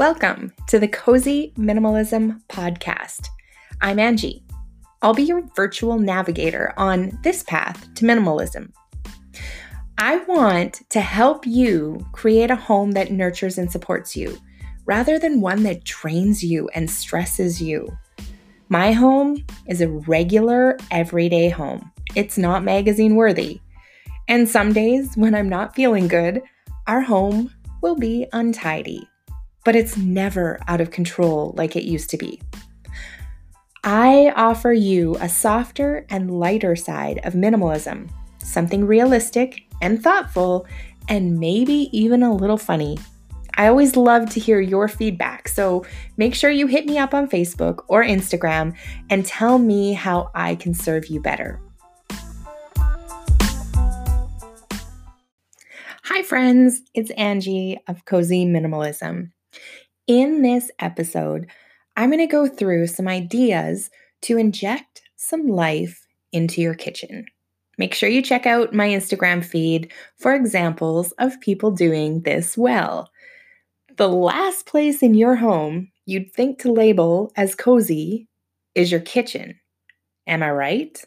Welcome to the Cozy Minimalism Podcast. I'm Angie. I'll be your virtual navigator on this path to minimalism. I want to help you create a home that nurtures and supports you rather than one that drains you and stresses you. My home is a regular, everyday home. It's not magazine worthy. And some days when I'm not feeling good, our home will be untidy but it's never out of control like it used to be. I offer you a softer and lighter side of minimalism, something realistic and thoughtful, and maybe even a little funny. I always love to hear your feedback, so make sure you hit me up on Facebook or Instagram and tell me how I can serve you better. Hi, friends, it's Angie of Cozy Minimalism. In this episode, I'm going to go through some ideas to inject some life into your kitchen. Make sure you check out my Instagram feed for examples of people doing this well. The last place in your home you'd think to label as cozy is your kitchen. Am I right?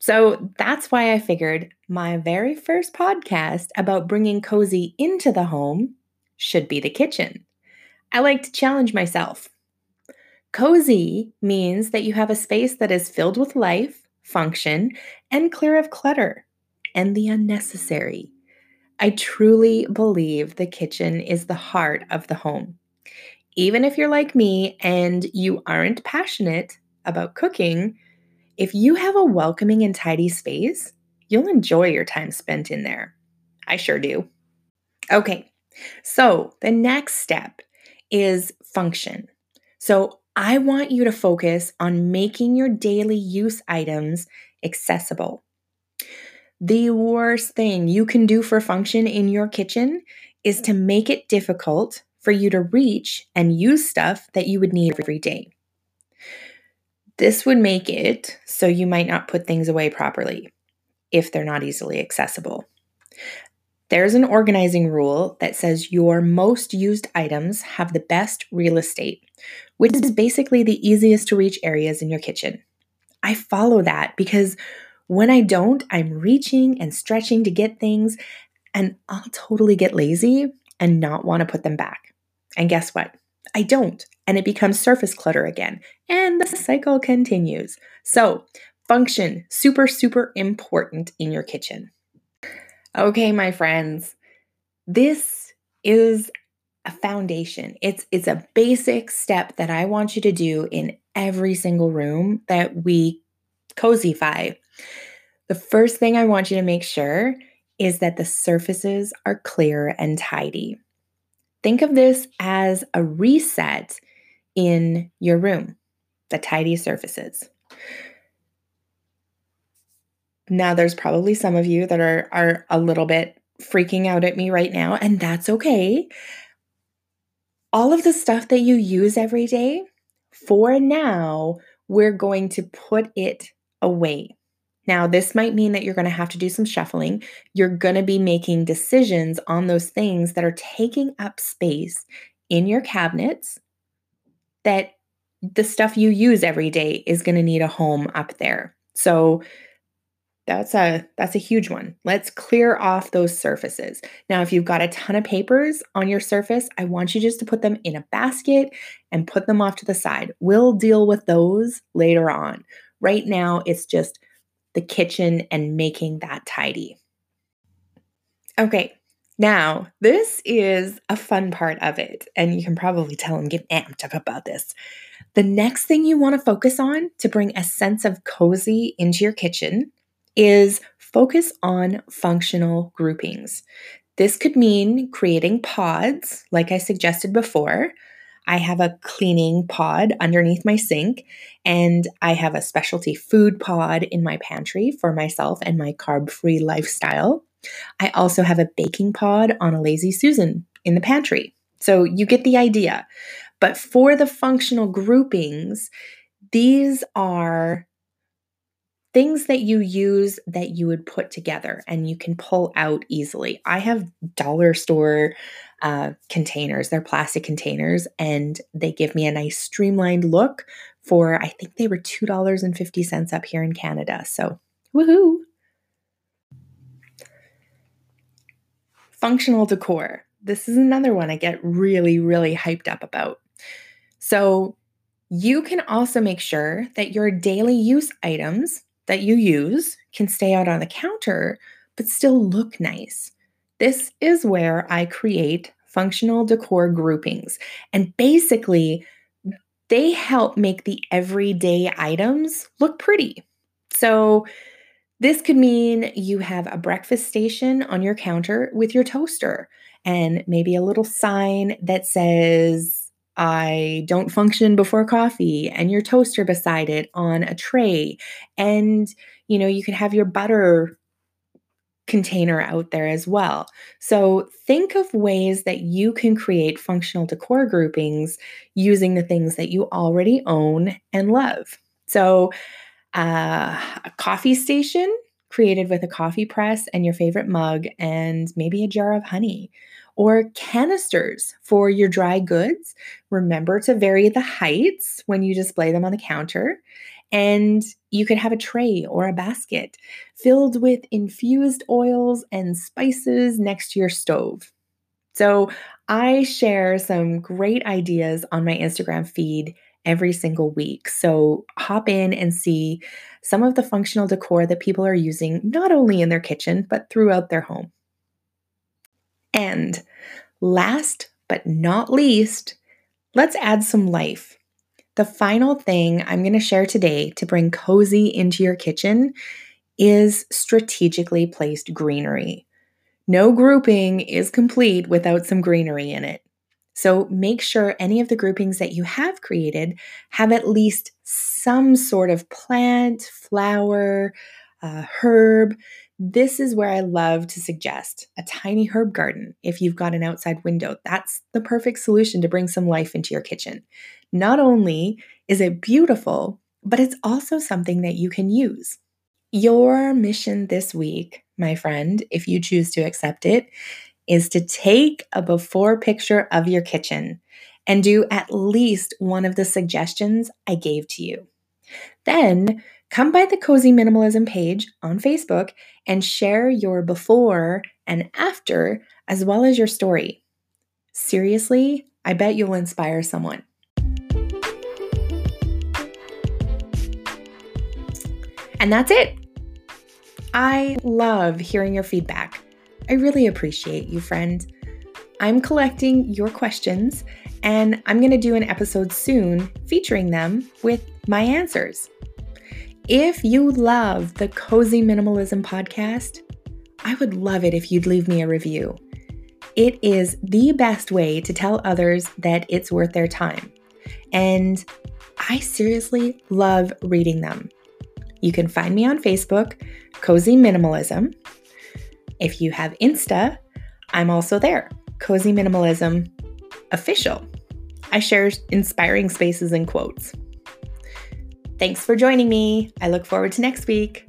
So that's why I figured my very first podcast about bringing cozy into the home should be the kitchen. I like to challenge myself. Cozy means that you have a space that is filled with life, function, and clear of clutter and the unnecessary. I truly believe the kitchen is the heart of the home. Even if you're like me and you aren't passionate about cooking, if you have a welcoming and tidy space, you'll enjoy your time spent in there. I sure do. Okay, so the next step is function. So I want you to focus on making your daily use items accessible. The worst thing you can do for function in your kitchen is to make it difficult for you to reach and use stuff that you would need every day. This would make it so you might not put things away properly if they're not easily accessible. There's an organizing rule that says your most used items have the best real estate, which is mm-hmm. basically the easiest to reach areas in your kitchen. I follow that because when I don't, I'm reaching and stretching to get things, and I'll totally get lazy and not want to put them back. And guess what? I don't, and it becomes surface clutter again, and the cycle continues. So, function super, super important in your kitchen. Okay, my friends, this is a foundation. It's it's a basic step that I want you to do in every single room that we cozyfy. The first thing I want you to make sure is that the surfaces are clear and tidy. Think of this as a reset in your room, the tidy surfaces. Now, there's probably some of you that are, are a little bit freaking out at me right now, and that's okay. All of the stuff that you use every day, for now, we're going to put it away. Now, this might mean that you're going to have to do some shuffling. You're going to be making decisions on those things that are taking up space in your cabinets that the stuff you use every day is going to need a home up there. So, that's a that's a huge one. Let's clear off those surfaces. Now, if you've got a ton of papers on your surface, I want you just to put them in a basket and put them off to the side. We'll deal with those later on. Right now, it's just the kitchen and making that tidy. Okay, now this is a fun part of it, and you can probably tell I'm getting amped up about this. The next thing you want to focus on to bring a sense of cozy into your kitchen is focus on functional groupings. This could mean creating pods, like I suggested before. I have a cleaning pod underneath my sink, and I have a specialty food pod in my pantry for myself and my carb free lifestyle. I also have a baking pod on a Lazy Susan in the pantry. So you get the idea. But for the functional groupings, these are things that you use that you would put together and you can pull out easily. I have dollar store uh, containers, they're plastic containers, and they give me a nice streamlined look for, I think they were $2.50 up here in Canada. So, woohoo! Functional decor. This is another one I get really, really hyped up about. So, you can also make sure that your daily use items that you use can stay out on the counter but still look nice. This is where I create functional decor groupings. And basically, they help make the everyday items look pretty. So, this could mean you have a breakfast station on your counter with your toaster and maybe a little sign that says, I don't function before coffee, and your toaster beside it on a tray. And, you know, you can have your butter container out there as well. So think of ways that you can create functional decor groupings using the things that you already own and love. So, uh, a coffee station created with a coffee press and your favorite mug, and maybe a jar of honey or canisters for your dry goods. Remember to vary the heights when you display them on the counter. And you could have a tray or a basket filled with infused oils and spices next to your stove. So, I share some great ideas on my Instagram feed every single week. So, hop in and see some of the functional decor that people are using, not only in their kitchen, but throughout their home. And last but not least, let's add some life. The final thing I'm going to share today to bring cozy into your kitchen is strategically placed greenery. No grouping is complete without some greenery in it. So make sure any of the groupings that you have created have at least some sort of plant, flower, uh, herb this is where I love to suggest a tiny herb garden if you've got an outside window. That's the perfect solution to bring some life into your kitchen. Not only is it beautiful, but it's also something that you can use. Your mission this week, my friend, if you choose to accept it, is to take a before picture of your kitchen and do at least one of the suggestions I gave to you. Then come by the Cozy Minimalism page on Facebook and share your before and after, as well as your story. Seriously, I bet you'll inspire someone. And that's it. I love hearing your feedback. I really appreciate you, friend. I'm collecting your questions and I'm going to do an episode soon featuring them with my answers. If you love the Cozy Minimalism podcast, I would love it if you'd leave me a review. It is the best way to tell others that it's worth their time. And I seriously love reading them. You can find me on Facebook, Cozy Minimalism. If you have Insta, I'm also there, Cozy Minimalism Official. I share inspiring spaces and quotes. Thanks for joining me. I look forward to next week.